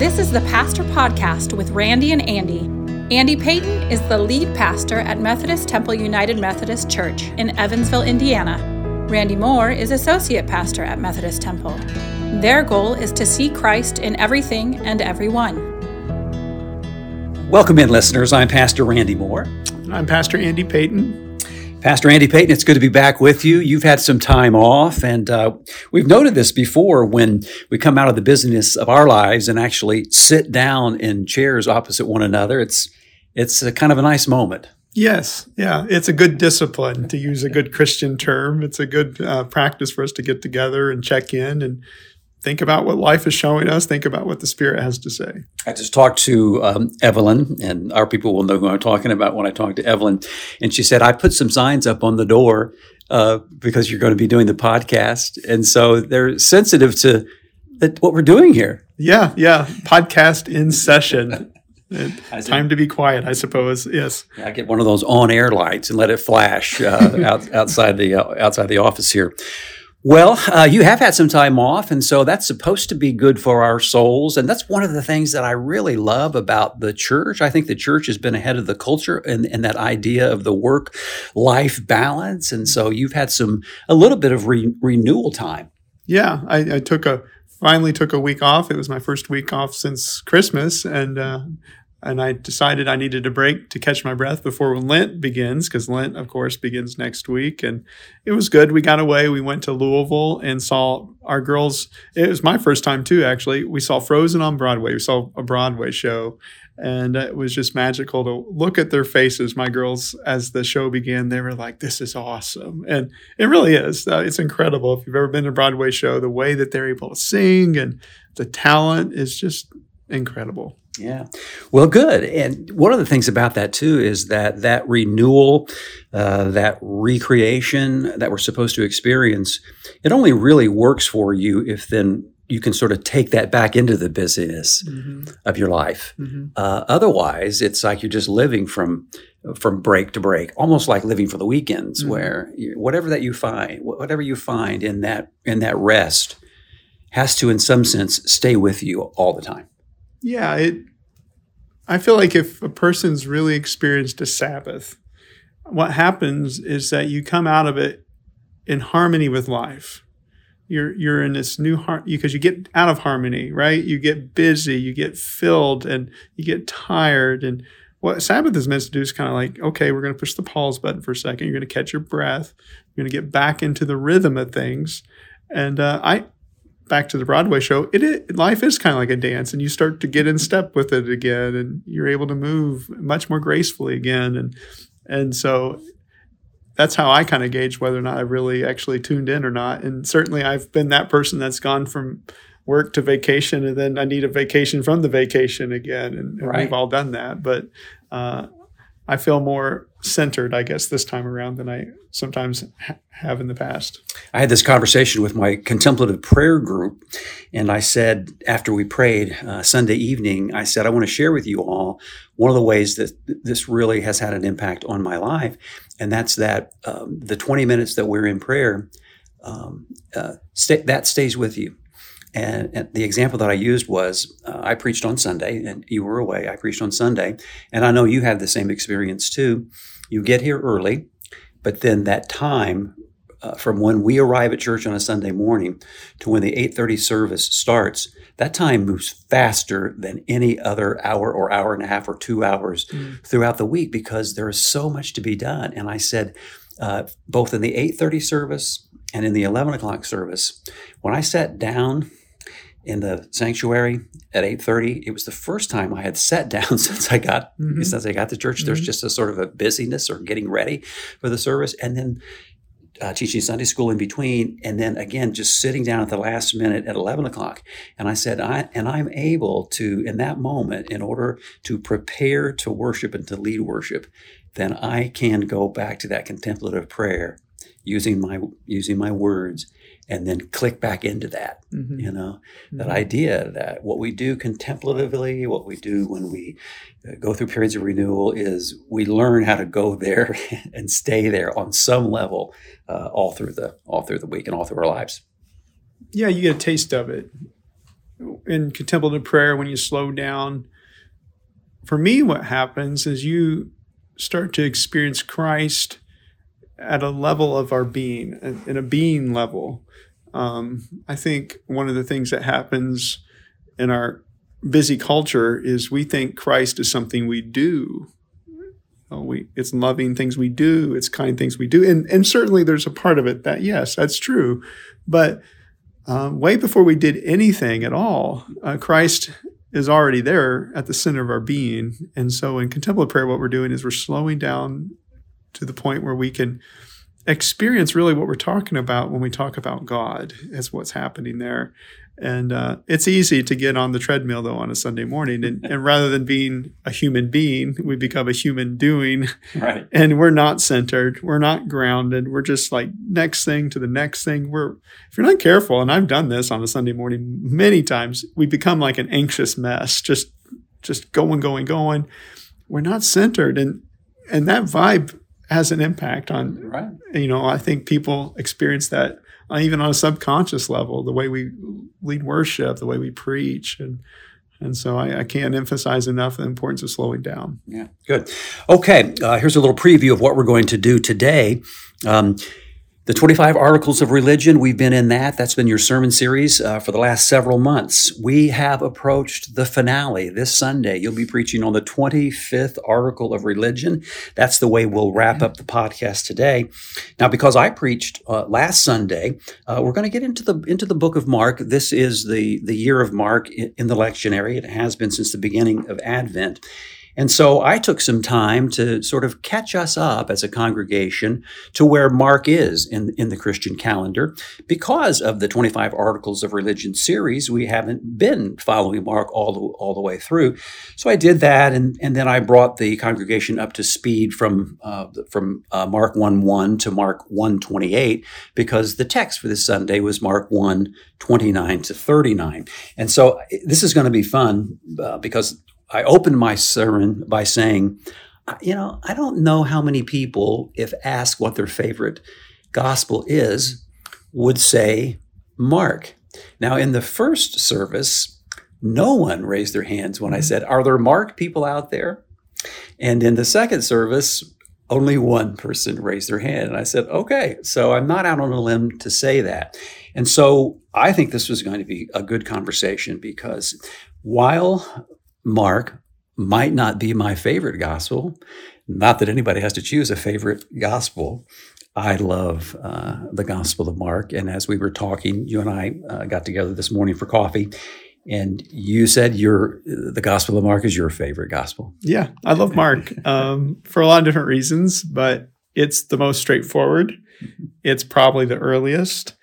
This is the Pastor Podcast with Randy and Andy. Andy Payton is the lead pastor at Methodist Temple United Methodist Church in Evansville, Indiana. Randy Moore is associate pastor at Methodist Temple. Their goal is to see Christ in everything and everyone. Welcome in, listeners. I'm Pastor Randy Moore. I'm Pastor Andy Payton. Pastor Andy Payton, it's good to be back with you. You've had some time off, and uh, we've noted this before when we come out of the business of our lives and actually sit down in chairs opposite one another. It's it's kind of a nice moment. Yes, yeah, it's a good discipline to use a good Christian term. It's a good uh, practice for us to get together and check in and think about what life is showing us, think about what the Spirit has to say. I just talked to um, Evelyn, and our people will know who I'm talking about when I talk to Evelyn. And she said, I put some signs up on the door uh, because you're going to be doing the podcast. And so they're sensitive to that, what we're doing here. Yeah, yeah. Podcast in session. Time to be quiet, I suppose. Yes. I get one of those on-air lights and let it flash uh, out, outside the uh, outside the office here. Well, uh, you have had some time off, and so that's supposed to be good for our souls. And that's one of the things that I really love about the church. I think the church has been ahead of the culture and, and that idea of the work life balance. And so you've had some, a little bit of re- renewal time. Yeah, I, I, took a, finally took a week off. It was my first week off since Christmas. And uh, and I decided I needed a break to catch my breath before Lent begins, because Lent, of course, begins next week. And it was good. We got away. We went to Louisville and saw our girls. It was my first time too, actually. We saw Frozen on Broadway. We saw a Broadway show, and it was just magical to look at their faces. My girls, as the show began, they were like, "This is awesome," and it really is. Uh, it's incredible. If you've ever been to a Broadway show, the way that they're able to sing and the talent is just incredible. Yeah. Well, good. And one of the things about that too is that that renewal, uh, that recreation that we're supposed to experience, it only really works for you if then you can sort of take that back into the busyness mm-hmm. of your life. Mm-hmm. Uh, otherwise, it's like you're just living from from break to break, almost like living for the weekends, mm-hmm. where you, whatever that you find, whatever you find in that in that rest, has to, in some sense, stay with you all the time. Yeah, it I feel like if a person's really experienced a Sabbath, what happens is that you come out of it in harmony with life. You're you're in this new heart because you get out of harmony, right? You get busy, you get filled, and you get tired. And what Sabbath is meant to do is kind of like, okay, we're going to push the pause button for a second. You're going to catch your breath. You're going to get back into the rhythm of things. And uh, I back to the Broadway show, it, it life is kind of like a dance, and you start to get in step with it again, and you're able to move much more gracefully again, and and so that's how I kind of gauge whether or not I really actually tuned in or not. And certainly, I've been that person that's gone from work to vacation, and then I need a vacation from the vacation again, and, and right. we've all done that. But uh, I feel more centered, I guess, this time around than I sometimes ha- have in the past. I had this conversation with my contemplative prayer group, and I said, after we prayed uh, Sunday evening, I said, I want to share with you all one of the ways that this really has had an impact on my life, and that's that um, the 20 minutes that we're in prayer, um, uh, st- that stays with you. And, and, the example that I used was uh, I preached on Sunday, and you were away. I preached on Sunday, and I know you have the same experience too. You get here early, but then that time uh, from when we arrive at church on a Sunday morning to when the 8:30 service starts, that time moves faster than any other hour or hour and a half or two hours mm. throughout the week because there is so much to be done. And I said, uh, both in the 8:30 service and in the 11 o'clock service, when I sat down in the sanctuary at 8.30 it was the first time i had sat down since i got mm-hmm. since i got to church. Mm-hmm. there's just a sort of a busyness or getting ready for the service. And then uh, teaching sunday school in between. And then again just sitting down at the last minute at 11 o'clock. And i said i and i'm able to in that moment in order to prepare to worship and to lead worship then i can go back to that contemplative prayer using my using my words and then click back into that mm-hmm. you know mm-hmm. that idea that what we do contemplatively what we do when we uh, go through periods of renewal is we learn how to go there and stay there on some level uh, all through the all through the week and all through our lives yeah you get a taste of it in contemplative prayer, when you slow down, for me, what happens is you start to experience Christ at a level of our being, in a being level. Um, I think one of the things that happens in our busy culture is we think Christ is something we do. We it's loving things we do, it's kind things we do, and and certainly there's a part of it that yes, that's true, but um, way before we did anything at all, uh, Christ is already there at the center of our being, and so in contemplative prayer, what we're doing is we're slowing down to the point where we can experience really what we're talking about when we talk about God as what's happening there. And uh, it's easy to get on the treadmill though on a Sunday morning, and, and rather than being a human being, we become a human doing. Right. And we're not centered. We're not grounded. We're just like next thing to the next thing. We're if you're not careful, and I've done this on a Sunday morning many times, we become like an anxious mess, just just going, going, going. We're not centered, and and that vibe has an impact on Right. you know i think people experience that uh, even on a subconscious level the way we lead worship the way we preach and and so I, I can't emphasize enough the importance of slowing down Yeah, good. Okay, uh, here's a little preview of what we're going to do today. Um, the 25 Articles of Religion, we've been in that. That's been your sermon series uh, for the last several months. We have approached the finale this Sunday. You'll be preaching on the 25th Article of Religion. That's the way we'll wrap up the podcast today. Now, because I preached uh, last Sunday, uh, we're going to get into the into the book of Mark. This is the the year of Mark in, in the lectionary. It has been since the beginning of Advent. And so I took some time to sort of catch us up as a congregation to where Mark is in, in the Christian calendar. Because of the 25 Articles of Religion series, we haven't been following Mark all the, all the way through. So I did that, and, and then I brought the congregation up to speed from, uh, from uh, Mark 1 1 to Mark 1 28, because the text for this Sunday was Mark 1 29 to 39. And so this is going to be fun uh, because I opened my sermon by saying, you know, I don't know how many people, if asked what their favorite gospel is, would say Mark. Now, in the first service, no one raised their hands when I mm-hmm. said, Are there Mark people out there? And in the second service, only one person raised their hand. And I said, Okay, so I'm not out on a limb to say that. And so I think this was going to be a good conversation because while Mark might not be my favorite gospel. Not that anybody has to choose a favorite gospel. I love uh, the Gospel of Mark. And as we were talking, you and I uh, got together this morning for coffee, and you said your the Gospel of Mark is your favorite gospel. yeah i love mark um, for a lot of different reasons but it's the most straightforward it's probably the earliest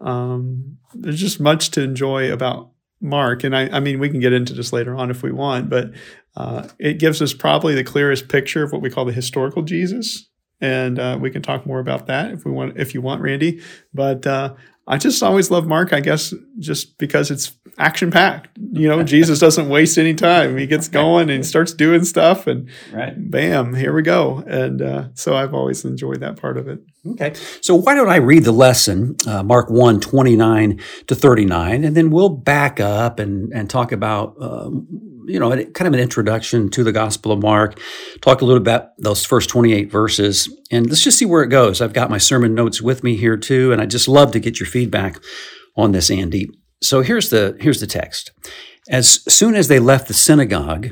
um, there's just much to enjoy about Mark, and I, I mean, we can get into this later on if we want, but uh, it gives us probably the clearest picture of what we call the historical Jesus, and uh, we can talk more about that if we want, if you want, Randy. But uh, I just always love Mark, I guess, just because it's action packed. You know, Jesus doesn't waste any time; he gets going and starts doing stuff, and Right. bam, here we go. And uh, so I've always enjoyed that part of it. Okay. So why don't I read the lesson, uh, Mark 1, 29 to 39, and then we'll back up and, and talk about, um, you know, kind of an introduction to the Gospel of Mark, talk a little about those first 28 verses, and let's just see where it goes. I've got my sermon notes with me here too, and I just love to get your feedback on this, Andy. So here's the, here's the text. As soon as they left the synagogue,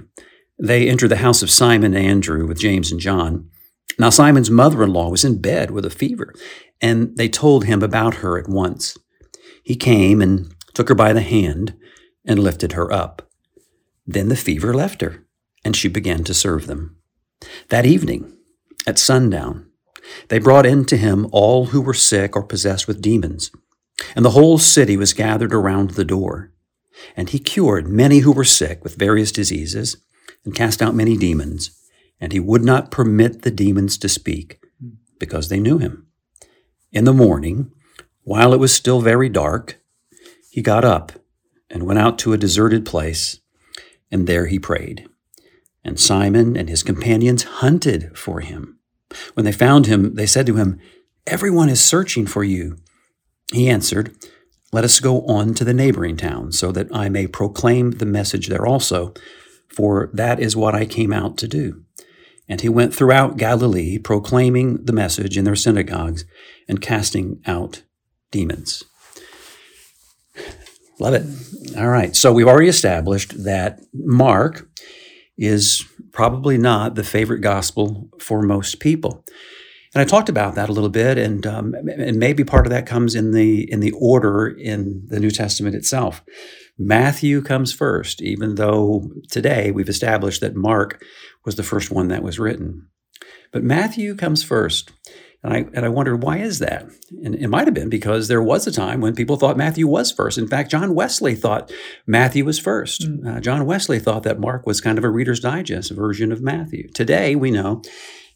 they entered the house of Simon and Andrew with James and John. Now, Simon's mother in law was in bed with a fever, and they told him about her at once. He came and took her by the hand and lifted her up. Then the fever left her, and she began to serve them. That evening, at sundown, they brought in to him all who were sick or possessed with demons, and the whole city was gathered around the door. And he cured many who were sick with various diseases, and cast out many demons and he would not permit the demons to speak because they knew him. In the morning, while it was still very dark, he got up and went out to a deserted place, and there he prayed. And Simon and his companions hunted for him. When they found him, they said to him, Everyone is searching for you. He answered, let us go on to the neighboring towns, so that I may proclaim the message there also, for that is what I came out to do. And he went throughout Galilee, proclaiming the message in their synagogues and casting out demons. Love it. All right. So we've already established that Mark is probably not the favorite gospel for most people. And I talked about that a little bit, and um, and maybe part of that comes in the in the order in the New Testament itself. Matthew comes first, even though today we've established that Mark was the first one that was written. But Matthew comes first. And I, and I wondered, why is that? And it might have been because there was a time when people thought Matthew was first. In fact, John Wesley thought Matthew was first. Mm. Uh, John Wesley thought that Mark was kind of a Reader's Digest version of Matthew. Today, we know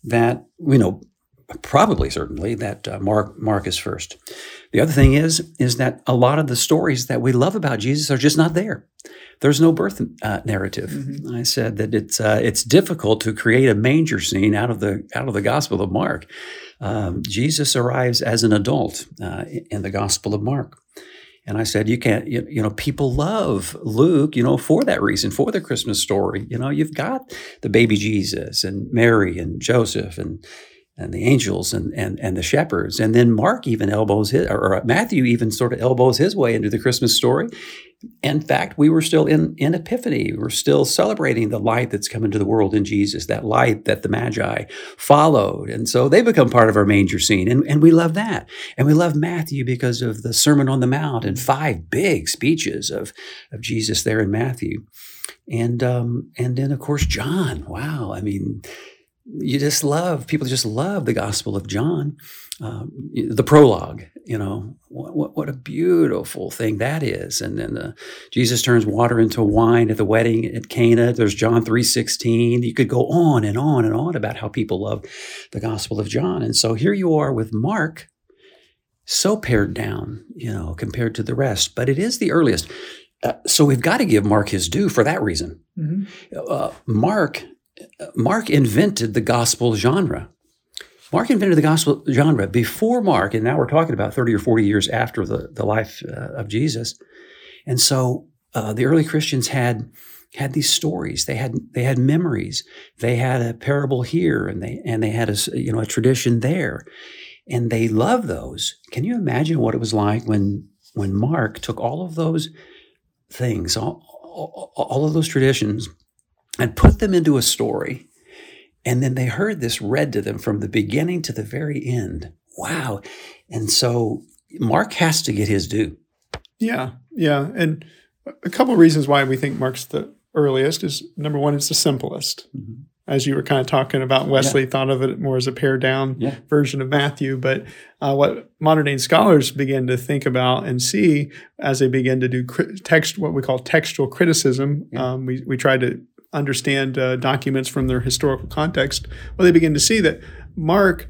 that, we know probably certainly that uh, Mark, Mark is first. The other thing is, is that a lot of the stories that we love about Jesus are just not there. There's no birth uh, narrative. Mm-hmm. I said that it's uh, it's difficult to create a manger scene out of the out of the Gospel of Mark. Um, Jesus arrives as an adult uh, in the Gospel of Mark. And I said, you can't, you, you, know, people love Luke, you know, for that reason, for the Christmas story. You know, you've got the baby Jesus and Mary and Joseph and and the angels and, and, and the shepherds. And then Mark even elbows his, or Matthew even sort of elbows his way into the Christmas story. In fact, we were still in, in Epiphany. We're still celebrating the light that's come into the world in Jesus, that light that the Magi followed. And so they become part of our manger scene. And, and we love that. And we love Matthew because of the Sermon on the Mount and five big speeches of, of Jesus there in Matthew. And um, and then of course John. Wow, I mean, you just love people just love the gospel of john um, the prologue you know what, what, a beautiful thing that is. And then the, jesus turns water into wine at the wedding at cana. There's john 3.16 you could go on and on and on about how people love the gospel of john. And so here you are with mark so pared down you know compared to the rest but it is the earliest. Uh, so we've got to give mark his due for that reason. Mm-hmm. uh, mark Mark invented the gospel genre. Mark invented the gospel genre before Mark, and now we're talking about 30 or 40 years after the, the life uh, of Jesus. And so uh, the early Christians had had these stories. They had they had memories. They had a parable here, and they and they had a you know a tradition there, and they loved those. Can you imagine what it was like when when Mark took all of those things, all, all, all of those traditions, and put them into a story. And then they heard this read to them from the beginning to the very end. Wow. And so Mark has to get his due. Yeah. Yeah. And a couple of reasons why we think Mark's the earliest is number one, it's the simplest. Mm-hmm. As you were kind of talking about, Wesley yeah. thought of it more as a pared down yeah. version of Matthew. But uh, what modern day scholars begin to think about and see as they begin to do text, what we call textual criticism, yeah. um, we, we try to understand uh, documents from their historical context, well, they begin to see that Mark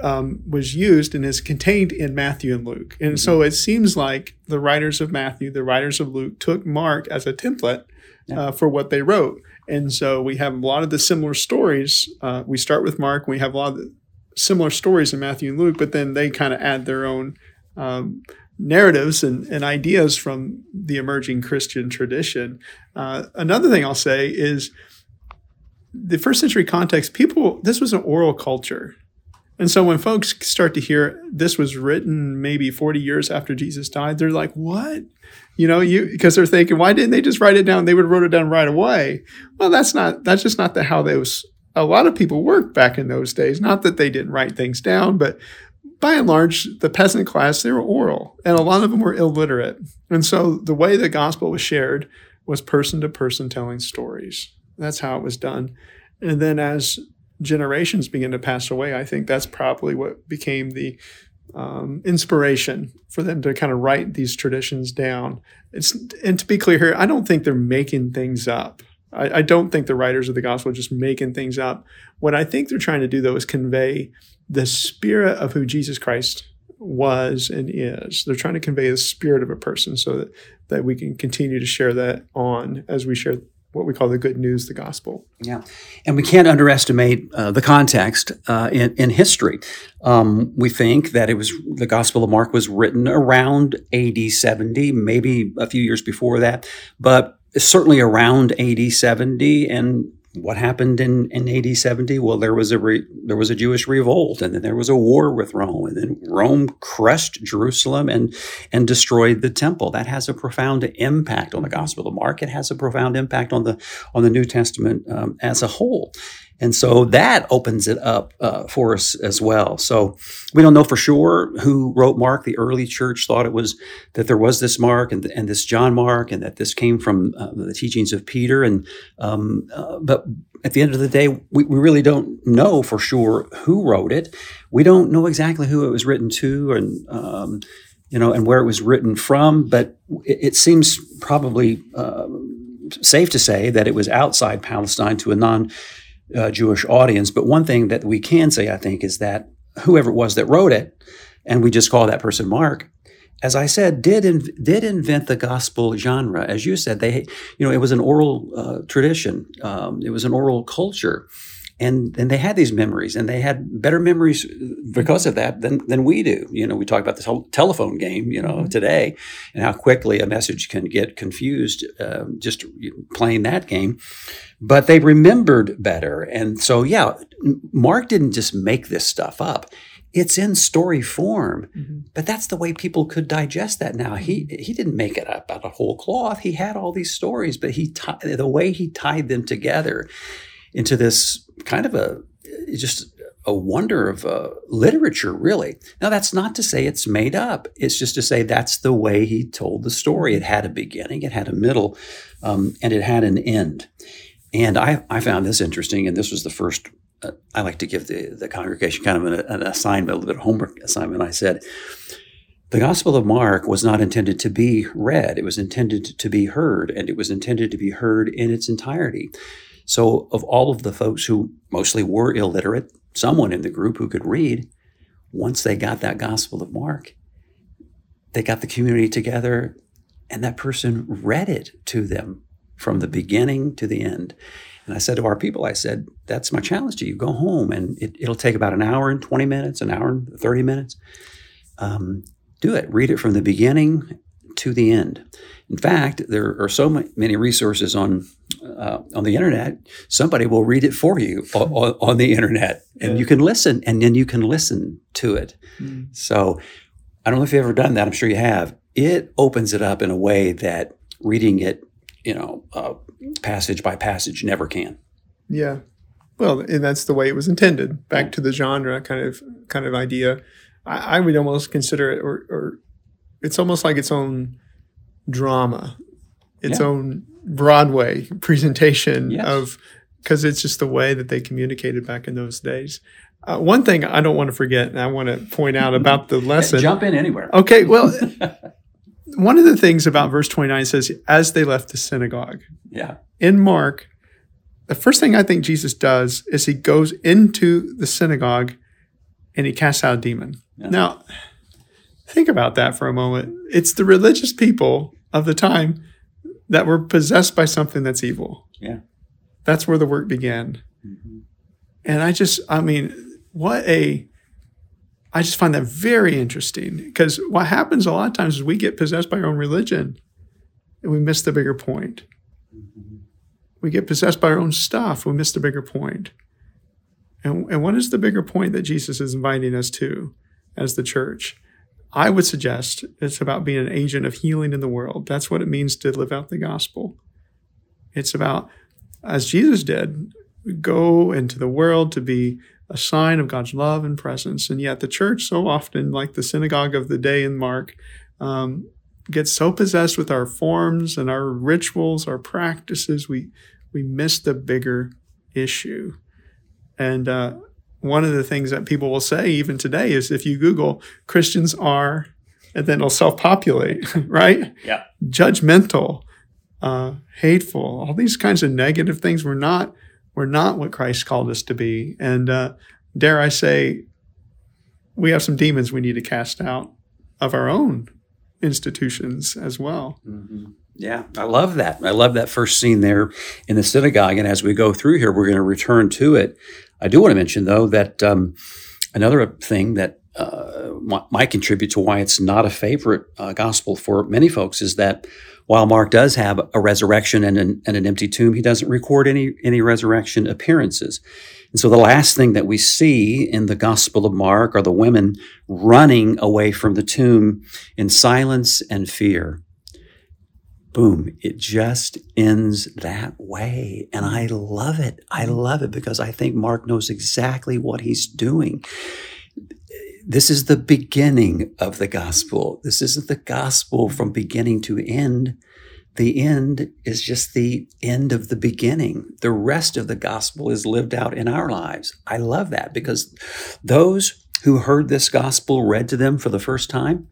um, was used and is contained in Matthew and Luke. And mm-hmm. so it seems like the writers of Matthew, the writers of Luke, took Mark as a template yeah. uh, for what they wrote. And so we have a lot of the similar stories. Uh, we start with Mark, we have a lot of the similar stories in Matthew and Luke, but then they kind of add their own. Um, narratives and, and ideas from the emerging Christian tradition. Uh, another thing I'll say is the first century context, people, this was an oral culture. And so when folks start to hear this was written maybe 40 years after Jesus died, they're like, what? You know, you because they're thinking, why didn't they just write it down? They would have wrote it down right away. Well, that's not that's just not the how those a lot of people worked back in those days. Not that they didn't write things down, but by and large, the peasant class, they were oral, and a lot of them were illiterate. And so the way the gospel was shared was person to person telling stories. That's how it was done. And then as generations began to pass away, I think that's probably what became the um, inspiration for them to kind of write these traditions down. It's and to be clear here, I don't think they're making things up. I, I don't think the writers of the gospel are just making things up. What I think they're trying to do though is convey the spirit of who Jesus Christ was and is. They're trying to convey the spirit of a person so that, that we can continue to share that on as we share what we call the good news, the gospel. Yeah, and we can't underestimate uh, the context uh, in, in history. Um, we think that it was the Gospel of Mark was written around AD 70, maybe a few years before that, but certainly around AD 70, and what happened in, in AD 70? Well, there was a re, there was a Jewish revolt, and then there was a war with Rome, and then Rome crushed Jerusalem and and destroyed the temple. That has a profound impact on the Gospel of Mark. It has a profound impact on the on the New Testament um, as a whole. And so that opens it up uh, for us as well. So we don't know for sure who wrote Mark. The early church thought it was that there was this Mark and, and this John Mark, and that this came from uh, the teachings of Peter. And um, uh, but at the end of the day, we, we really don't know for sure who wrote it. We don't know exactly who it was written to, and um, you know, and where it was written from. But it, it seems probably uh, safe to say that it was outside Palestine to a non uh, Jewish audience. But one thing that we can say, I think, is that whoever it was that wrote it, and we just call that person Mark, as I said, did inv- did invent the gospel genre. As you said, they, you know, it was an oral uh, tradition. Um, it was an oral culture and and they had these memories and they had better memories because of that than than we do. You know we talk about this whole telephone game you know mm-hmm. today and how quickly a message can get confused uh, just playing that game. But they remembered better. And so yeah mark didn't just make this stuff up. It's in story form. Mm-hmm. but that's the way people could digest that now. He he didn't make it up out of whole cloth. He had all these stories but he t- the way he tied them together into this kind of a just a wonder of uh, literature, really. Now, that's not to say it's made up. It's just to say that's the way he told the story. It had a beginning, it had a middle, um, and it had an end. And I, I found this interesting, and this was the first. Uh, I like to give the, the congregation kind of an, an assignment, a little bit of homework assignment. I said, the Gospel of Mark was not intended to be read, it was intended to be heard, and it was intended to be heard in its entirety. So, of all of the folks who mostly were illiterate, someone in the group who could read, once they got that Gospel of Mark, they got the community together and that person read it to them from the beginning to the end. And I said to our people, I said, that's my challenge to you. Go home and it, will take about an hour and 20 minutes, an hour and 30 minutes. Um, do it. Read it from the beginning to the end. In fact, there are so many resources on uh, on the internet. Somebody will read it for you on, on the internet, and yeah. you can listen, and then you can listen to it. Mm. So, I don't know if you've ever done that. I'm sure you have. It opens it up in a way that reading it, you know, uh, passage by passage, never can. Yeah, well, and that's the way it was intended. Back to the genre kind of kind of idea. I, I would almost consider it, or, or it's almost like its own drama, its yeah. own Broadway presentation yes. of because it's just the way that they communicated back in those days. Uh, one thing I don't want to forget, and I want to point out about the lesson. Jump in anywhere. Okay, well, one of the things about verse 29 says, as they left the synagogue. Yeah. In Mark, the first thing I think Jesus does is he goes into the synagogue and he casts out a demon. Yeah. Now, Think about that for a moment. It's the religious people of the time that were possessed by something that's evil. Yeah. That's where the work began. Mm-hmm. And I just, I mean, what a, I just find that very interesting because what happens a lot of times is we get possessed by our own religion and we miss the bigger point. Mm-hmm. We get possessed by our own stuff, we miss the bigger point. And, and what is the bigger point that Jesus is inviting us to as the church? I would suggest it's about being an agent of healing in the world. That's what it means to live out the gospel. It's about, as Jesus did, go into the world to be a sign of God's love and presence. And yet, the church, so often, like the synagogue of the day in Mark, um, gets so possessed with our forms and our rituals, our practices, we we miss the bigger issue. And uh, one of the things that people will say even today is if you Google Christians are, and then it'll self populate, right? Yeah. Judgmental, uh, hateful, all these kinds of negative things. We're not, we're not what Christ called us to be. And uh, dare I say, we have some demons we need to cast out of our own institutions as well. Mm-hmm. Yeah, I love that. I love that first scene there in the synagogue. And as we go through here, we're going to return to it. I do want to mention, though, that um, another thing that uh, might contribute to why it's not a favorite uh, gospel for many folks is that while Mark does have a resurrection and an, and an empty tomb, he doesn't record any any resurrection appearances. And so the last thing that we see in the Gospel of Mark are the women running away from the tomb in silence and fear. Boom, it just ends that way. And I love it. I mm-hmm. love it because I think Mark knows exactly what he's doing. This is the beginning of the gospel. This isn't the gospel from beginning to end the end is just the end of the beginning. The rest of the gospel is lived out in our lives. I love that because those who heard this gospel read to them for the first time,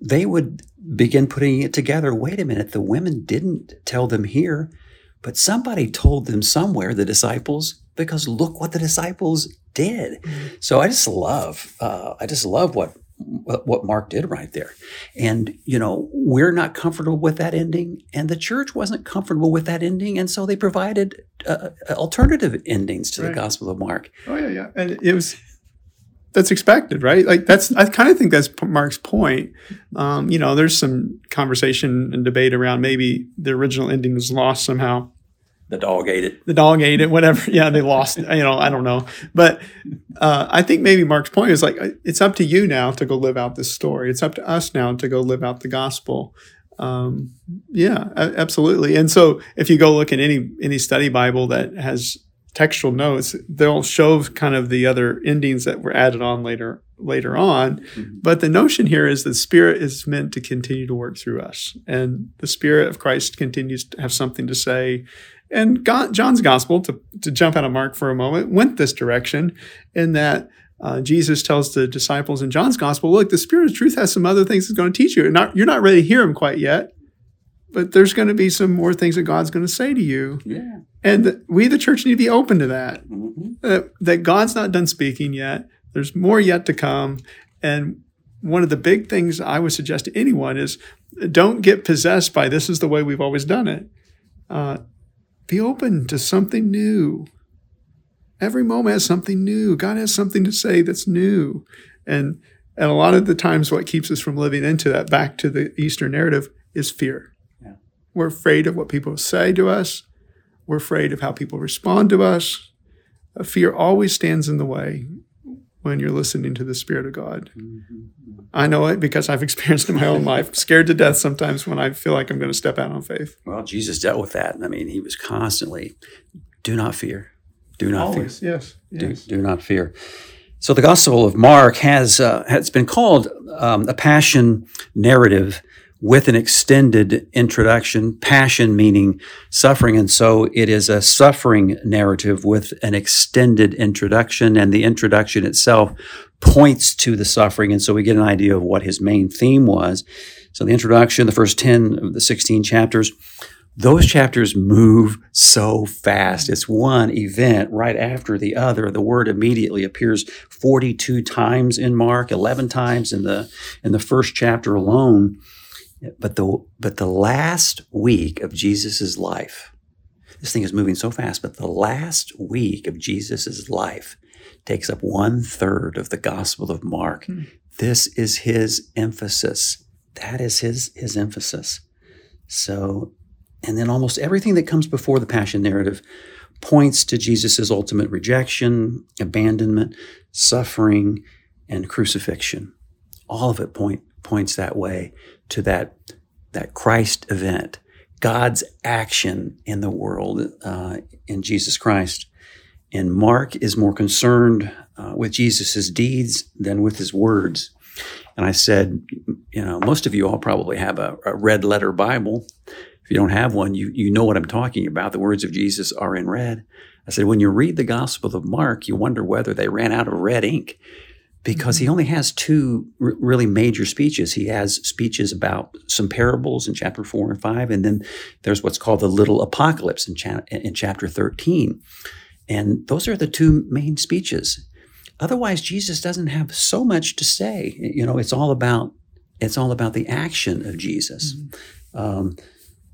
they would begin putting it together. Wait a minute, the women didn't tell them here, but somebody told them somewhere, the disciples, because look what the disciples did. Mm-hmm. So I just love, uh, I just love what what Mark did right there. And, you know, we're not comfortable with that ending, and the church wasn't comfortable with that ending. And so they provided uh, alternative endings to right. the Gospel of Mark. Oh, yeah, yeah. And it was, that's expected, right? Like, that's, I kind of think that's Mark's point. Um, you know, there's some conversation and debate around maybe the original ending was lost somehow. The dog ate it. The dog ate it. Whatever. Yeah, they lost. you know, I don't know. But uh, I think maybe Mark's point is like it's up to you now to go live out this story. It's up to us now to go live out the gospel. Um, yeah, absolutely. And so if you go look at any any study Bible that has textual notes, they'll show kind of the other endings that were added on later later on. Mm-hmm. But the notion here is the Spirit is meant to continue to work through us, and the Spirit of Christ continues to have something to say and God, John's gospel, to, to jump out of Mark for a moment, went this direction in that uh, Jesus tells the disciples in John's gospel, look, the Spirit of truth has some other things it's going to teach you. And not, you're not ready to hear him quite yet, but there's going to be some more things that God's going to say to you. Yeah. And we, the church, need to be open to that. Mm-hmm. Uh, that God's not done speaking yet. There's more yet to come. And one of the big things I would suggest to anyone is don't get possessed by this is the way we've always done it. Uh, be open to something new. Every moment has something new. God has something to say that's new. And and a lot of the times what keeps us from living into that back to the Easter narrative is fear. We're afraid of what people say to us. We're afraid of how people respond to us. fear always stands in the way when you're listening to the Spirit of God. Mm-hmm. I know it because I've experienced it in my own life. Scared to death sometimes when I feel like I'm going to step out on faith. Well, Jesus dealt with that. I mean, he was constantly, do not fear. Do not Always, fear. Yes, yes. Do, do not fear. So the Gospel of Mark has uh, has been called um, a passion narrative with an extended introduction, passion meaning suffering. And so it is a suffering narrative with an extended introduction, and the introduction itself points to the suffering. And so we get an idea of what his main theme was. So the introduction, the first 10 of the 16 chapters, those chapters move so fast. It's one event right after the other. The word immediately appears 42 times in Mark, 11 times in the in the first chapter alone. But the but the last week of Jesus' life, this thing is moving so fast, but the last week of Jesus' life takes up one third of the Gospel of Mark. Hmm. This is his emphasis. That is his his emphasis. So, and then almost everything that comes before the Passion narrative points to Jesus' ultimate rejection, abandonment, suffering, and crucifixion. All of it point points that way to that, that Christ event, God's action in the world uh, in Jesus Christ. And Mark is more concerned uh, with Jesus' deeds than with his words. And I said, you know, most of you all probably have a, a red letter Bible. If you don't have one, you, you know what I'm talking about. The words of Jesus are in red. I said, when you read the Gospel of Mark, you wonder whether they ran out of red ink because he mm-hmm. only has two r- really major speeches. He has speeches about some parables in chapter four and five, and then there's what's called the little apocalypse in, cha- in chapter 13. And those are the two main speeches. Otherwise, Jesus doesn't have so much to say. You know, it's all about It's all about the action of Jesus. Mm-hmm. Um,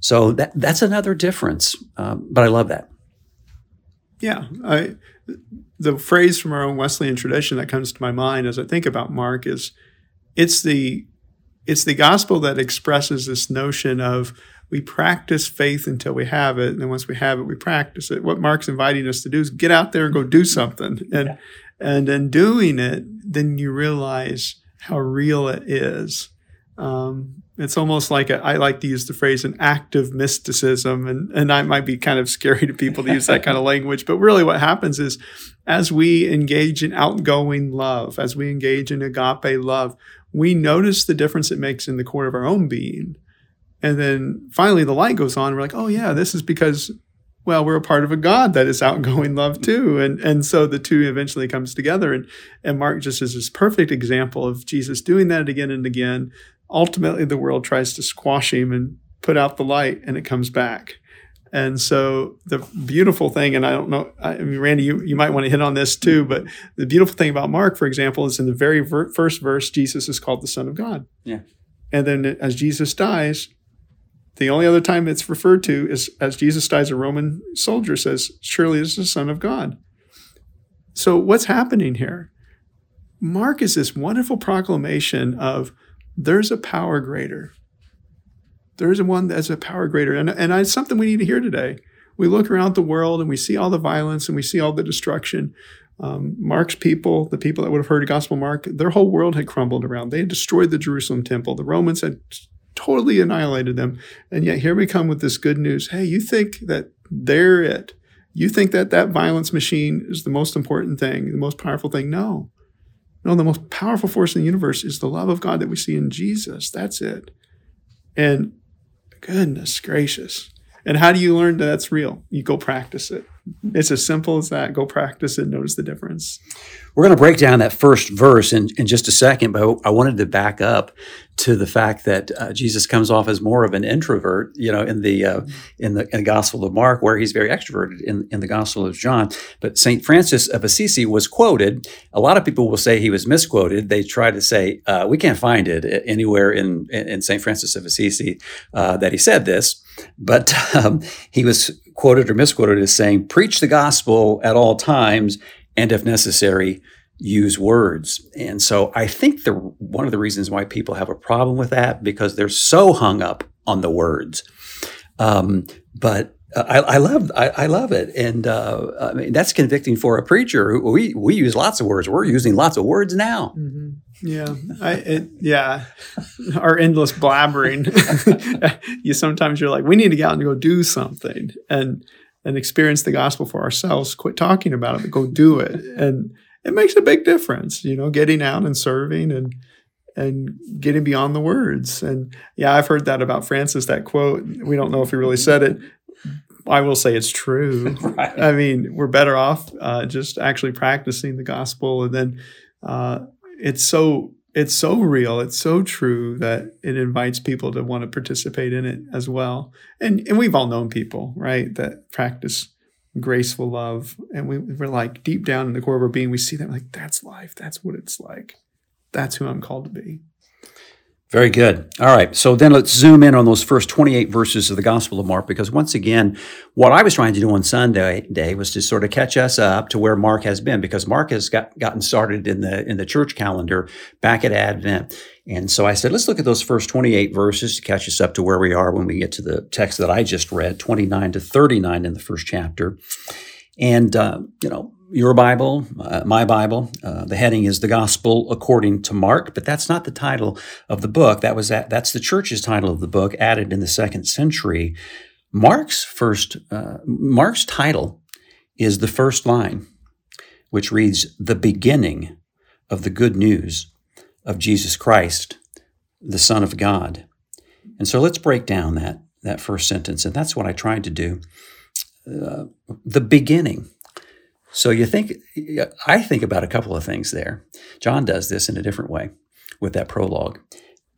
so that that's another difference. Um, but I love that. Yeah, I, the phrase from our own Wesleyan tradition that comes to my mind as I think about Mark is, it's the it's the gospel that expresses this notion of we practice faith until we have it, and then once we have it, we practice it. What Mark's inviting us to do is get out there and go do something, and yeah. and in doing it, then you realize how real it is. Um, it's almost like a, I like to use the phrase an active mysticism, and and that might be kind of scary to people to use that kind of language. But really, what happens is, as we engage in outgoing love, as we engage in agape love, we notice the difference it makes in the core of our own being, and then finally the light goes on. We're like, oh yeah, this is because well, we're a part of a God that is outgoing love too. And and so the two eventually comes together. And and Mark just is this perfect example of Jesus doing that again and again, ultimately the world tries to squash him and put out the light and it comes back. And so the beautiful thing, and I don't know, I mean, Randy, you, you might want to hit on this too, but the beautiful thing about Mark, for example, is in the very ver- first verse, Jesus is called the Son of God. Yeah. And then as Jesus dies, the only other time it's referred to is as Jesus dies, a Roman soldier says, Surely this is the Son of God. So what's happening here? Mark is this wonderful proclamation of there's a power greater. There's one that's a power greater. And, and it's something we need to hear today. We look around the world and we see all the violence and we see all the destruction. Um, Mark's people, the people that would have heard gospel Mark, their whole world had crumbled around. They had destroyed the Jerusalem temple. The Romans had totally annihilated them. And yet here we come with this good news. Hey, you think that they're it. You think that that violence machine is the most important thing, the most powerful thing. No. No, the most powerful force in the universe is the love of God that we see in Jesus. That's it. And goodness gracious. And how do you learn that that's real? You go practice it. It's as simple as that. Go practice it, notice the difference. We're going to break down that first verse in, in just a second, but I wanted to back up to the fact that uh, Jesus comes off as more of an introvert, you know, in the uh, in the in the Gospel of Mark, where he's very extroverted in, in the Gospel of John. But Saint Francis of Assisi was quoted. A lot of people will say he was misquoted. They try to say uh, we can't find it anywhere in in Saint Francis of Assisi uh, that he said this, but um, he was quoted or misquoted as saying, "Preach the gospel at all times." and if necessary, use words. And so I think the one of the reasons why people have a problem with that because they're so hung up on the words. Um, but I, I, love I, I, love it, and uh, I mean that's convicting for a preacher. We we use lots of words. We're using lots of words now. Mm-hmm. Yeah, I, it, yeah, our endless blabbering. you sometimes you're like, we need to get out and go do something, and and experience the gospel for ourselves. Quit talking about it, but go do it. And it makes a big difference, you know, getting out and serving and and getting beyond the words. And yeah, I've heard that about Francis, that quote. We don't know if he really said it. I will say it's true. right. I mean, we're better off uh, just actually practicing the gospel. And then uh, it's so it's so real, it's so true that it invites people to want to participate in it as well. And and we've all known people, right, that practice graceful love. And we, we're like deep down in the core of our being, we see that like, that's life. That's what it's like. That's who I'm called to be. Very good. All right. So then let's zoom in on those first 28 verses of the Gospel of Mark, because once again, what I was trying to do on Sunday day was to sort of catch us up to where Mark has been, because Mark has got, gotten started in the, in the church calendar back at Advent. And so I said, let's look at those first 28 verses to catch us up to where we are when we get to the text that I just read, 29 to 39 in the first chapter. And, uh, you know, your Bible, uh, my Bible. Uh, the heading is the Gospel according to Mark, but that's not the title of the book. That was that, that's the church's title of the book, added in the second century. Mark's first uh, Mark's title is the first line, which reads the beginning of the good news of Jesus Christ, the Son of God. And so let's break down that that first sentence, and that's what I tried to do. Uh, the beginning so you think, I think about a couple of things there. John does this in a different way with that prologue,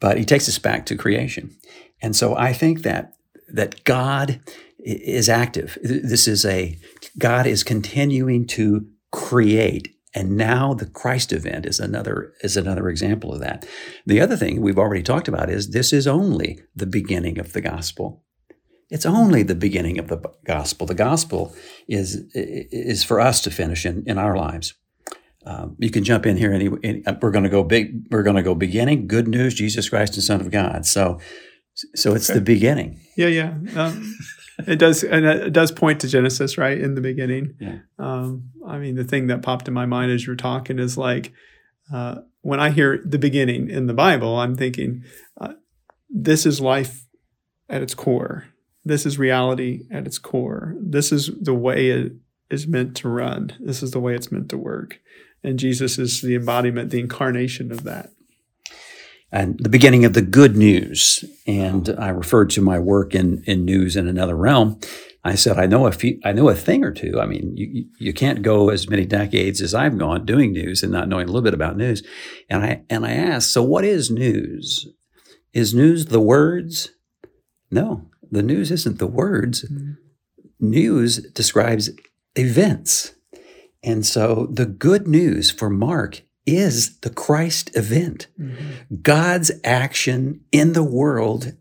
but he takes us back to creation. And so I think that that God is active. This is a God is continuing to create And now the Christ event is another is another example of that. The other thing we've already talked about is this is only the beginning of the gospel. It's only the beginning of the gospel. The gospel is is for us to finish in, in our lives. Um, you can jump in here. Any, any we're going to go big. We're going to go beginning. Good news: Jesus Christ, the Son of God. So, so it's okay. the beginning. Yeah, yeah. Um, it does, and it does point to Genesis, right in the beginning. Yeah. Um, I mean, the thing that popped in my mind as you're talking is like uh, when I hear the beginning in the Bible, I'm thinking uh, this is life at its core this is reality at its core. This is the way it is meant to run. This is the way it's meant to work. And Jesus is the embodiment, the incarnation of that. And the beginning of the good news. And I referred to my work in, in news in another realm. I said, I know a few, I know a thing or two. I mean, you, you can't go as many decades as I've gone doing news and not knowing a little bit about news. And I, and I asked, so what is news? Is news the words? No, the news isn't the words. Mm-hmm. News describes events. And so the good news for Mark is the Christ event, mm-hmm. God's action in the world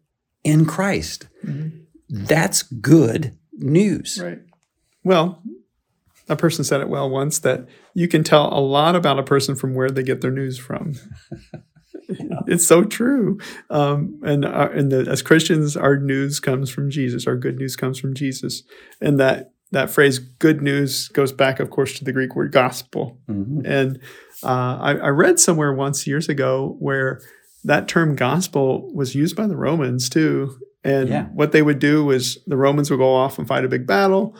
in Christ. Mm-hmm. That's good news. Right. Well, a person said it well once that you can tell a lot about a person from where they get their news from. it's so true. Um, and uh, and the, as Christians, our news comes from Jesus. Our good news comes from Jesus, and that that phrase "good news" goes back, of course, to the Greek word "gospel." Mm-hmm. And uh, I, I read somewhere once years ago where that term "gospel" was used by the Romans too. And yeah. what they would do was the Romans would go off and fight a big battle,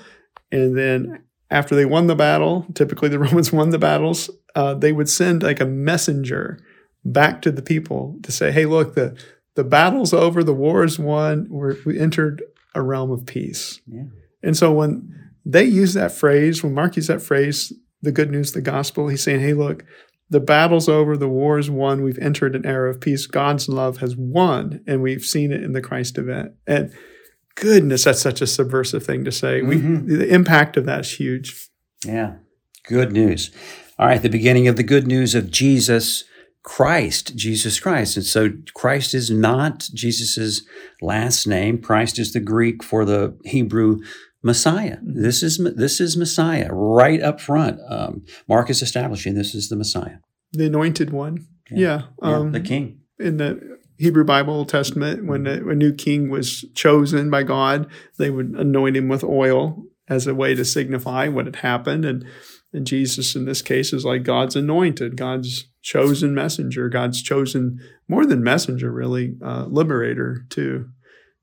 and then after they won the battle, typically the Romans won the battles, uh, they would send like a messenger back to the people to say, hey, look, the, the battle's over, the war is won, We're, we entered a realm of peace. Yeah. And so when they use that phrase, when Mark used that phrase, the good news, the gospel, he's saying, hey, look, the battle's over, the war is won, we've entered an era of peace. God's love has won, and we've seen it in the Christ event. And goodness, that's such a subversive thing to say. Mm-hmm. We, the impact of that is huge. Yeah, good news. All right, the beginning of the good news of Jesus Christ, Jesus Christ. And so Christ is not Jesus's last name. Christ is the Greek for the Hebrew Messiah. This is this is Messiah right up front. Um, Mark is establishing this is the Messiah, the anointed one. Yeah, yeah. Um, the King in the Hebrew Bible Old Testament. When a, a new king was chosen by God, they would anoint him with oil as a way to signify what had happened. And and Jesus, in this case, is like God's anointed, God's chosen messenger, God's chosen more than messenger, really, uh, liberator too.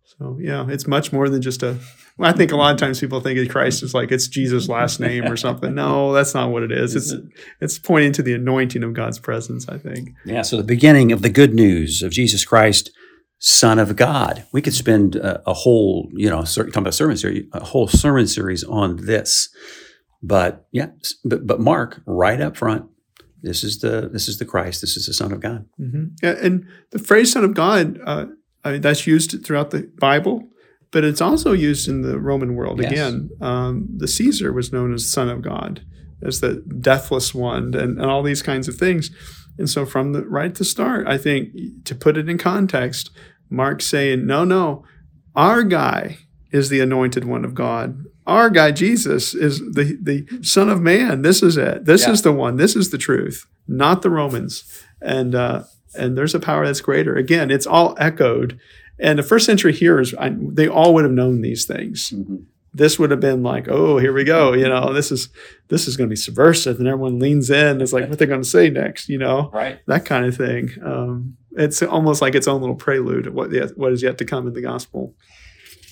So yeah, it's much more than just a. Well, I think a lot of times people think of Christ as like it's Jesus' last name or something. No, that's not what it is. It's it's pointing to the anointing of God's presence. I think. Yeah. So the beginning of the good news of Jesus Christ, Son of God. We could spend a, a whole, you know, talking about sermon series, a whole sermon series on this. But yeah, but, but Mark right up front, this is the this is the Christ. This is the Son of God. Mm-hmm. Yeah, and the phrase "Son of God" uh, I mean, that's used throughout the Bible, but it's also used in the Roman world. Yes. Again, um, the Caesar was known as Son of God, as the deathless one, and, and all these kinds of things. And so, from the right to start, I think to put it in context, Mark's saying, "No, no, our guy is the anointed one of God our guy Jesus is the the Son of Man. This is it. This yeah. is the one. This is the truth, not the Romans. And uh, and there's a power that's greater. Again, it's all echoed. And the first century hearers, I, they all would have known these things. Mm-hmm. This would have been like, oh, here we go. You know, this is this is going to be subversive, and everyone leans in. It's like what they're going to say next. You know, right? That kind of thing. Um, it's almost like its own little prelude of what what is yet to come in the gospel.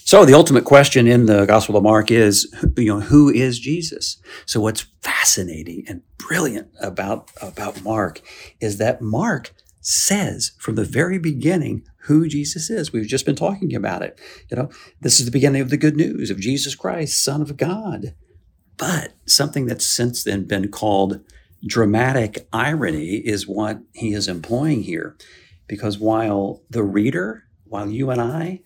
So the ultimate question in the Gospel of Mark is, you know, who is Jesus? So what's fascinating and brilliant about, about Mark is that Mark says from the very beginning who Jesus is. We've just been talking about it. You know, this is the beginning of the good news of Jesus Christ, Son of God. But something that's since then been called dramatic irony is what he is employing here. Because while the reader, while you and I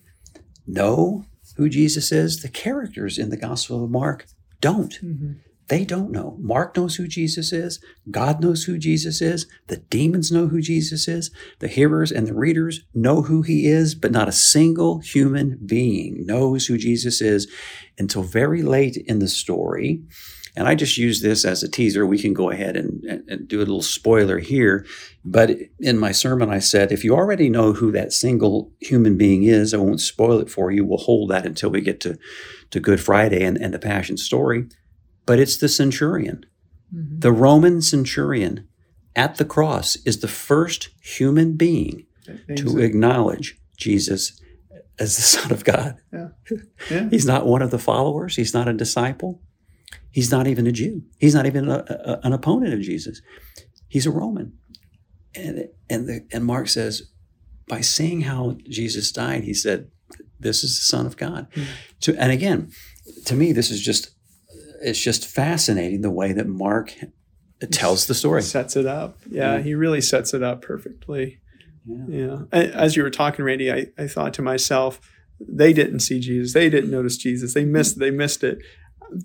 know who Jesus is, the characters in the Gospel of Mark don't. Mm-hmm. They don't know. Mark knows who Jesus is. God knows who Jesus is. The demons know who Jesus is. The hearers and the readers know who he is, but not a single human being knows who Jesus is until very late in the story. And I just use this as a teaser. We can go ahead and, and, and, do a little spoiler here. But in my sermon, I said, if you already know who that single human being is, I won't spoil it for you. We'll hold that until we get to, to Good Friday and, and the Passion story but it's the centurion. Mm-hmm. The Roman centurion at the cross is the first human being to acknowledge Jesus as the Son of God. Yeah. Yeah. He's not one of the followers, he's not a disciple, he's not even a Jew, he's not even a, a, an opponent of Jesus. He's a Roman. And, and, the, and Mark says, by seeing how Jesus died, he said, This is the Son of God. Mm-hmm. To, and again, to me, this is just it's just fascinating the way that Mark tells the story. Sets it up. Yeah, yeah. he really sets it up perfectly. Yeah. yeah. As you were talking, Randy, I, I thought to myself, they didn't see Jesus. They didn't notice Jesus. They missed they missed it.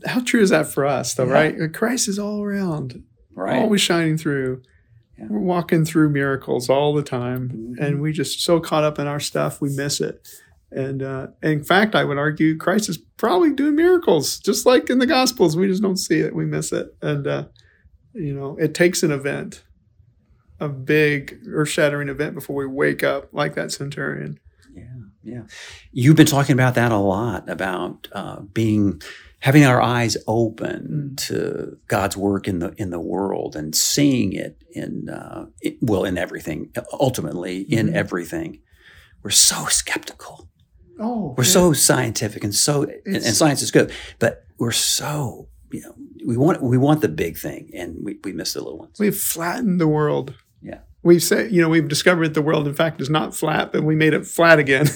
How true is that for us though, yeah. right? Christ is all around. Right. Always shining through. Yeah. We're walking through miracles all the time. Mm-hmm. And we just so caught up in our stuff, we miss it. And uh, in fact, I would argue Christ is probably doing miracles, just like in the Gospels. We just don't see it, we miss it. And, uh, you know, it takes an event, a big earth shattering event before we wake up, like that centurion. Yeah, yeah. You've been talking about that a lot about uh, being having our eyes open mm. to God's work in the in the world and seeing it in uh, it, well in everything ultimately in mm-hmm. everything. We're so skeptical Oh, we're yeah. so scientific and so, and, and, science is good, but we're so, you know, we want we want the big thing, and we, we miss the little ones. We've flattened the world. We've said, you know, we've discovered the world, in fact, is not flat, but we made it flat again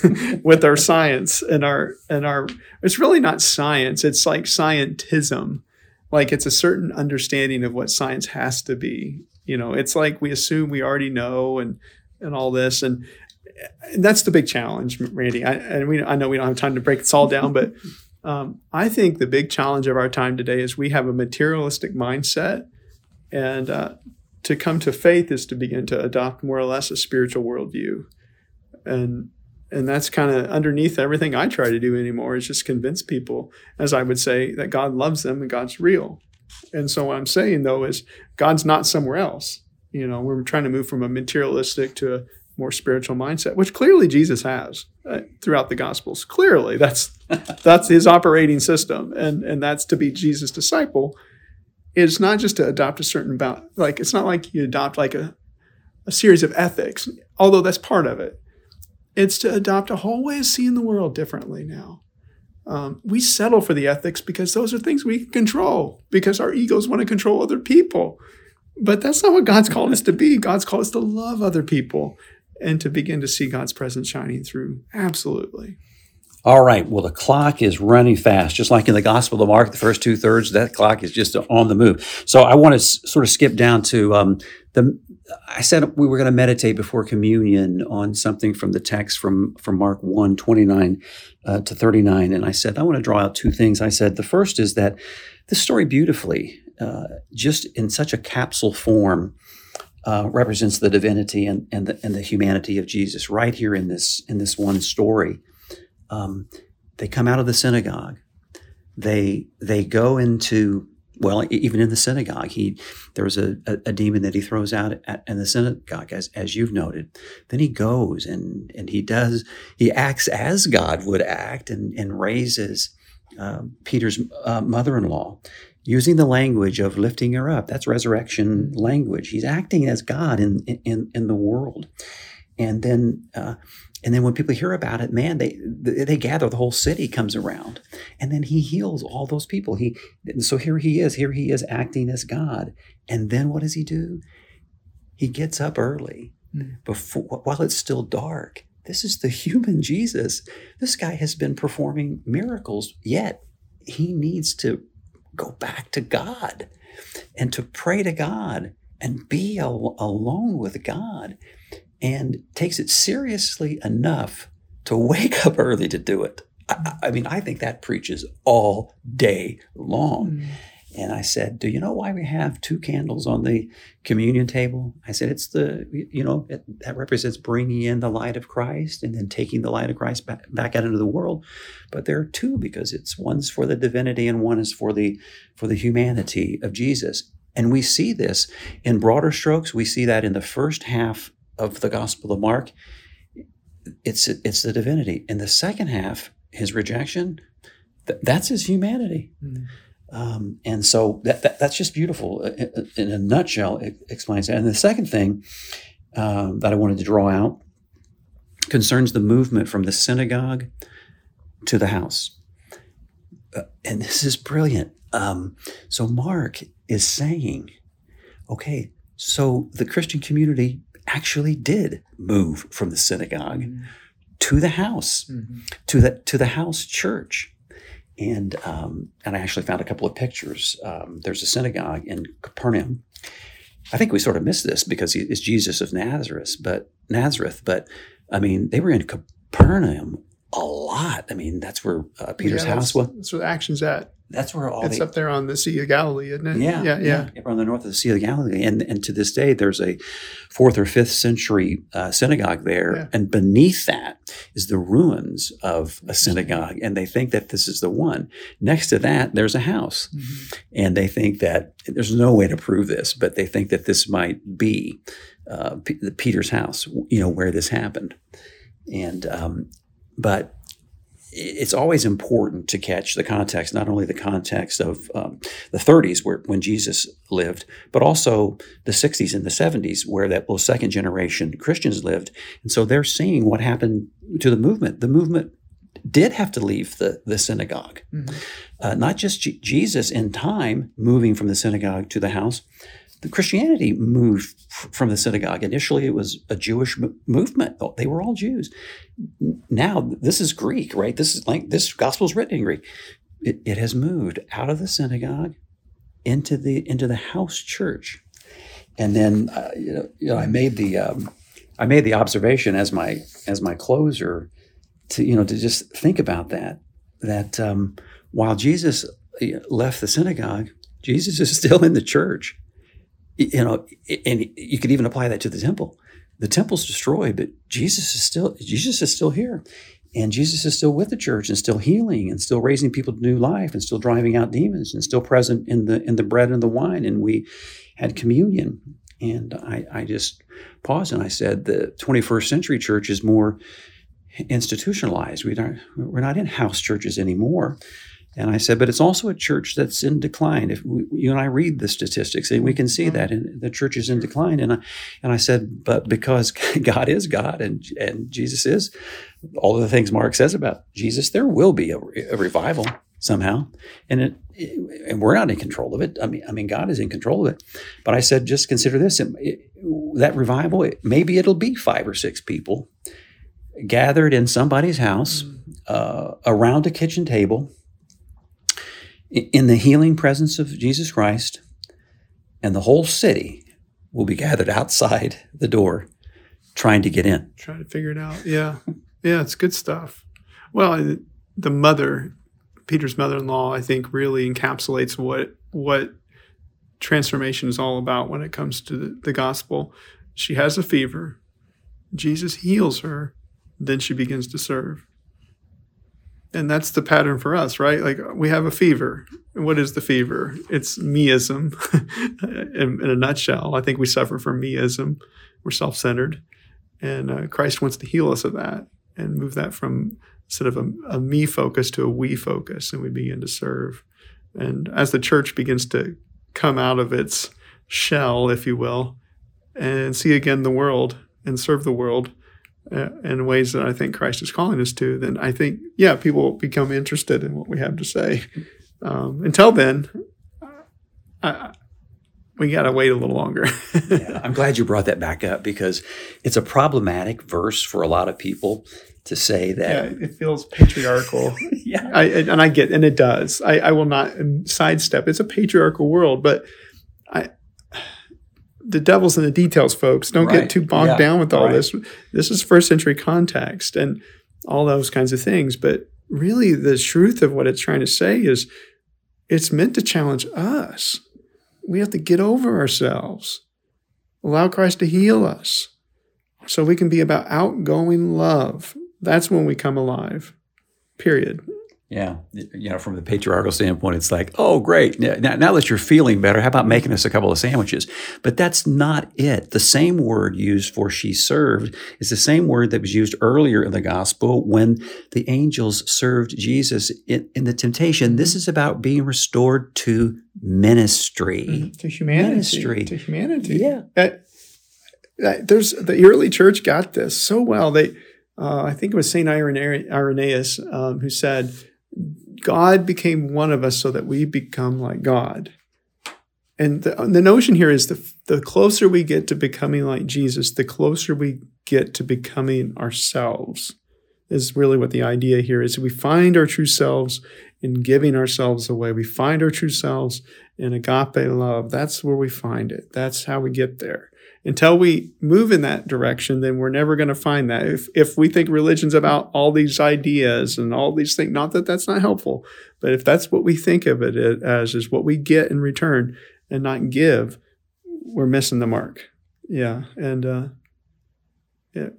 with our science and our and our. It's really not science; it's like scientism. Like it's a certain understanding of what science has to be. You know, it's like we assume we already know and and all this and that's the big challenge, Randy. I, and we, I know we don't have time to break this all down, but um, I think the big challenge of our time today is we have a materialistic mindset, and uh, to come to faith is to begin to adopt more or less a spiritual worldview, and and that's kind of underneath everything I try to do anymore is just convince people, as I would say, that God loves them and God's real. And so what I'm saying though is God's not somewhere else. You know, we're trying to move from a materialistic to a more spiritual mindset, which clearly Jesus has uh, throughout the Gospels. Clearly, that's that's his operating system, and and that's to be Jesus' disciple. It's not just to adopt a certain about like it's not like you adopt like a a series of ethics, although that's part of it. It's to adopt a whole way of seeing the world differently now. Um, we settle for the ethics because those are things we can control because our egos want to control other people. But that's not what God's called us to be. God's called us to love other people and to begin to see God's presence shining through. Absolutely. All right. Well, the clock is running fast, just like in the Gospel of Mark, the first two thirds, that clock is just on the move. So I want to s- sort of skip down to um, the. I said we were going to meditate before communion on something from the text from, from Mark 1, 29 uh, to 39. And I said, I want to draw out two things. I said, the first is that the story beautifully, uh, just in such a capsule form, uh, represents the divinity and, and, the, and the humanity of Jesus right here in this in this one story. Um, they come out of the synagogue. They they go into well even in the synagogue he there was a, a, a demon that he throws out at, in the synagogue as as you've noted. Then he goes and and he does he acts as God would act and and raises uh, Peter's uh, mother-in-law using the language of lifting her up. That's resurrection language. He's acting as God in in in the world, and then. Uh, and then when people hear about it, man, they they gather. The whole city comes around, and then he heals all those people. He so here he is. Here he is acting as God. And then what does he do? He gets up early, hmm. before while it's still dark. This is the human Jesus. This guy has been performing miracles, yet he needs to go back to God and to pray to God and be al- alone with God and takes it seriously enough to wake up early to do it. I, I mean, I think that preaches all day long. Mm. and I said, "Do you know why we have two candles on the communion table?" I said, "It's the you know it, that represents bringing in the light of Christ and then taking the light of Christ back, back out into the world. But there are two because it's one's for the divinity and one is for the for the humanity of Jesus. And we see this in broader strokes. We see that in the first half of the Gospel of Mark. It's it's the divinity. In the second half, his rejection, th- that's his humanity. Mm-hmm. Um, and so that, that, that's just beautiful. In a nutshell, it explains that. And the second thing um, that I wanted to draw out concerns the movement from the synagogue to the house. Uh, and this is brilliant. Um, so Mark is saying, okay, so the Christian community actually did move from the synagogue mm-hmm. to the house, mm-hmm. to the to the house church and um, and I actually found a couple of pictures. Um, there's a synagogue in Capernaum. I think we sort of missed this because he is Jesus of Nazareth, but Nazareth. But I mean, they were in Capernaum a lot. I mean, that's where uh, Peter's yeah, house was. That's where the action's at. That's where all it's the, up there on the Sea of Galilee, isn't it? Yeah, yeah, yeah. yeah. on the north of the Sea of Galilee, and and to this day, there's a fourth or fifth century uh, synagogue there, yeah. and beneath that is the ruins of a synagogue, and they think that this is the one. Next to that, there's a house, mm-hmm. and they think that there's no way to prove this, but they think that this might be uh, P- Peter's house, you know, where this happened, and um, but it's always important to catch the context, not only the context of um, the 30s, where when Jesus lived, but also the 60s and the 70s, where that those second generation Christians lived, and so they're seeing what happened to the movement. The movement did have to leave the the synagogue, mm-hmm. uh, not just G- Jesus in time moving from the synagogue to the house, Christianity moved from the synagogue. Initially, it was a Jewish movement. They were all Jews. Now, this is Greek, right? This is like this gospel is written in Greek. It, it has moved out of the synagogue into the into the house church, and then uh, you, know, you know I made the um, I made the observation as my as my closer to you know to just think about that that um, while Jesus uh, left the synagogue, Jesus is still in the church you know, and you could even apply that to the temple. The temple's destroyed, but Jesus is still Jesus is still here. And Jesus is still with the church and still healing and still raising people to new life and still driving out demons and still present in the in the bread and the wine. And we had communion. And I, I just paused and I said the 21st century church is more institutionalized. We don't, we're not in house churches anymore. And I said, but it's also a church that's in decline. If we, you and I read the statistics, and we can see that in, the church is in decline. And I, and I said, but because God is God and and Jesus is all of the things Mark says about Jesus, there will be a, a revival somehow, and it, and we're not in control of it. I mean, I mean, God is in control of it. But I said, just consider this: it, it, that revival. maybe it'll be five or six people gathered in somebody's house mm. uh, around a kitchen table in the healing presence of Jesus Christ, and the whole city will be gathered outside the door trying to get in. Trying to figure it out. Yeah. Yeah, it's good stuff. Well, the mother, Peter's mother-in-law, I think really encapsulates what what transformation is all about when it comes to the, the gospel. She has a fever. Jesus heals her. Then she begins to serve and that's the pattern for us, right? Like we have a fever. What is the fever? It's meism in, in, a nutshell. I think we suffer from meism. We're self centered. And uh, Christ wants to heal us of that and move that from sort of a, a me focus to a we focus. And we begin to serve. And as the church begins to come out of its shell, if you will, and see again the world and serve the world, uh, in ways that I think Christ is calling us to, then I think, yeah, people will become interested in what we have to say. Um, until then, I, we got to wait a little longer. yeah, I'm glad you brought that back up because it's a problematic verse for a lot of people to say that. Yeah, it feels patriarchal. yeah. I, and I get, and it does. I, I will not sidestep. It's a patriarchal world, but I, the devil's in the details, folks. Don't right. get too bogged yeah. down with all right. this. This is first century context and all those kinds of things. But really, the truth of what it's trying to say is it's meant to challenge us. We have to get over ourselves, allow Christ to heal us so we can be about outgoing love. That's when we come alive, period. Yeah, you know, from the patriarchal standpoint, it's like, oh, great. Now, now, that you're feeling better, how about making us a couple of sandwiches? But that's not it. The same word used for she served is the same word that was used earlier in the gospel when the angels served Jesus in, in the temptation. This is about being restored to ministry, mm-hmm. to humanity, ministry. to humanity. Yeah. Uh, uh, there's the early church got this so well. They, uh, I think it was Saint Irenaeus um, who said God became one of us so that we become like God. And the, the notion here is the, the closer we get to becoming like Jesus, the closer we get to becoming ourselves, is really what the idea here is. We find our true selves in giving ourselves away. We find our true selves in agape love. That's where we find it. That's how we get there until we move in that direction, then we're never going to find that. If, if we think religion's about all these ideas and all these things, not that that's not helpful, but if that's what we think of it as, is what we get in return and not give, we're missing the mark. Yeah. And, uh,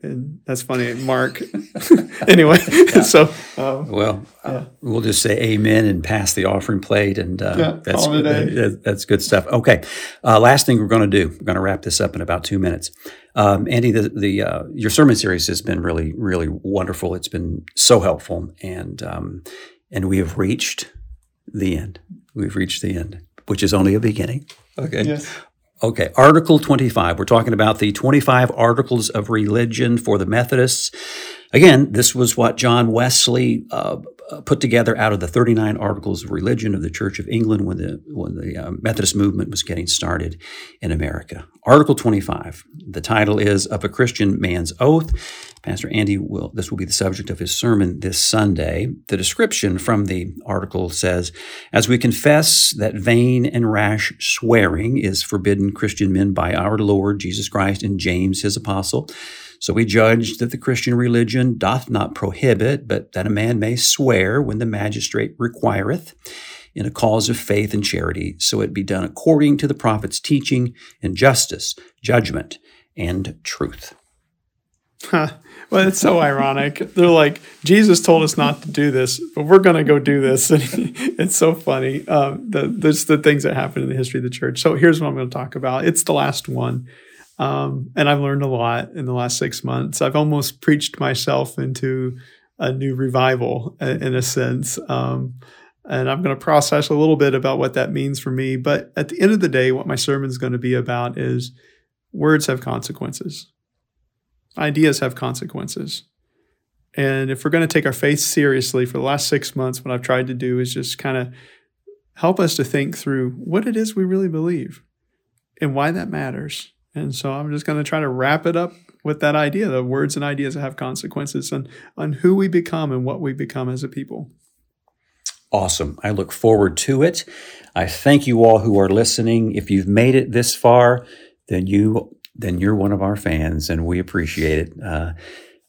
and that's funny, Mark. anyway, yeah. so uh, well, uh, we'll just say amen and pass the offering plate, and uh, yeah, that's good, that's good stuff. Okay, uh, last thing we're going to do, we're going to wrap this up in about two minutes. Um, Andy, the, the uh, your sermon series has been really, really wonderful. It's been so helpful, and um, and we have reached the end. We've reached the end, which is only a beginning. Okay. Yes. Okay, Article 25. We're talking about the 25 Articles of Religion for the Methodists. Again, this was what John Wesley uh, put together out of the 39 Articles of Religion of the Church of England when the when the uh, Methodist movement was getting started in America. Article 25. The title is "Of a Christian Man's Oath." Pastor Andy will, this will be the subject of his sermon this Sunday. The description from the article says, as we confess that vain and rash swearing is forbidden Christian men by our Lord Jesus Christ and James, his apostle, so we judge that the Christian religion doth not prohibit, but that a man may swear when the magistrate requireth in a cause of faith and charity, so it be done according to the prophet's teaching in justice, judgment, and truth. Huh. Well, it's so ironic. They're like, Jesus told us not to do this, but we're going to go do this. And it's so funny. Um, the, there's the things that happen in the history of the church. So here's what I'm going to talk about. It's the last one. Um, and I've learned a lot in the last six months. I've almost preached myself into a new revival in a sense. Um, and I'm going to process a little bit about what that means for me. But at the end of the day, what my sermon is going to be about is words have consequences ideas have consequences. And if we're going to take our faith seriously for the last six months, what I've tried to do is just kind of help us to think through what it is we really believe and why that matters. And so I'm just going to try to wrap it up with that idea the words and ideas that have consequences on, on who we become and what we become as a people. Awesome. I look forward to it. I thank you all who are listening. If you've made it this far, then you then you're one of our fans, and we appreciate it. Uh,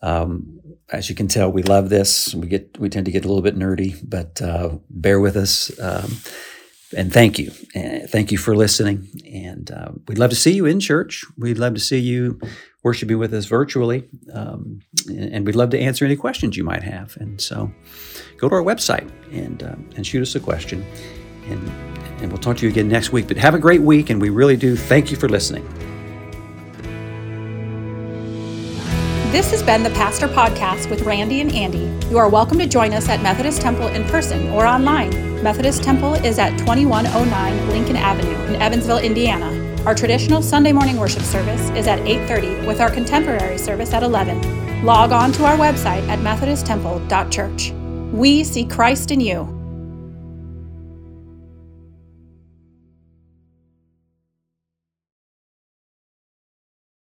um, as you can tell, we love this. We get we tend to get a little bit nerdy, but uh, bear with us. Um, and thank you, uh, thank you for listening. And uh, we'd love to see you in church. We'd love to see you worshiping with us virtually, um, and, we'd love to answer any questions you might have. And so, go to our website and uh, and shoot us a question, and and we'll talk to you again next week. But have a great week, and we really do thank you for listening. This has been the Pastor Podcast with Randy and Andy. You are welcome to join us at Methodist Temple in person or online. Methodist Temple is at 2109 Lincoln Avenue in Evansville, Indiana. Our traditional Sunday morning worship service is at 8:30 with our contemporary service at 11. Log on to our website at methodisttemple.church. We see Christ in you.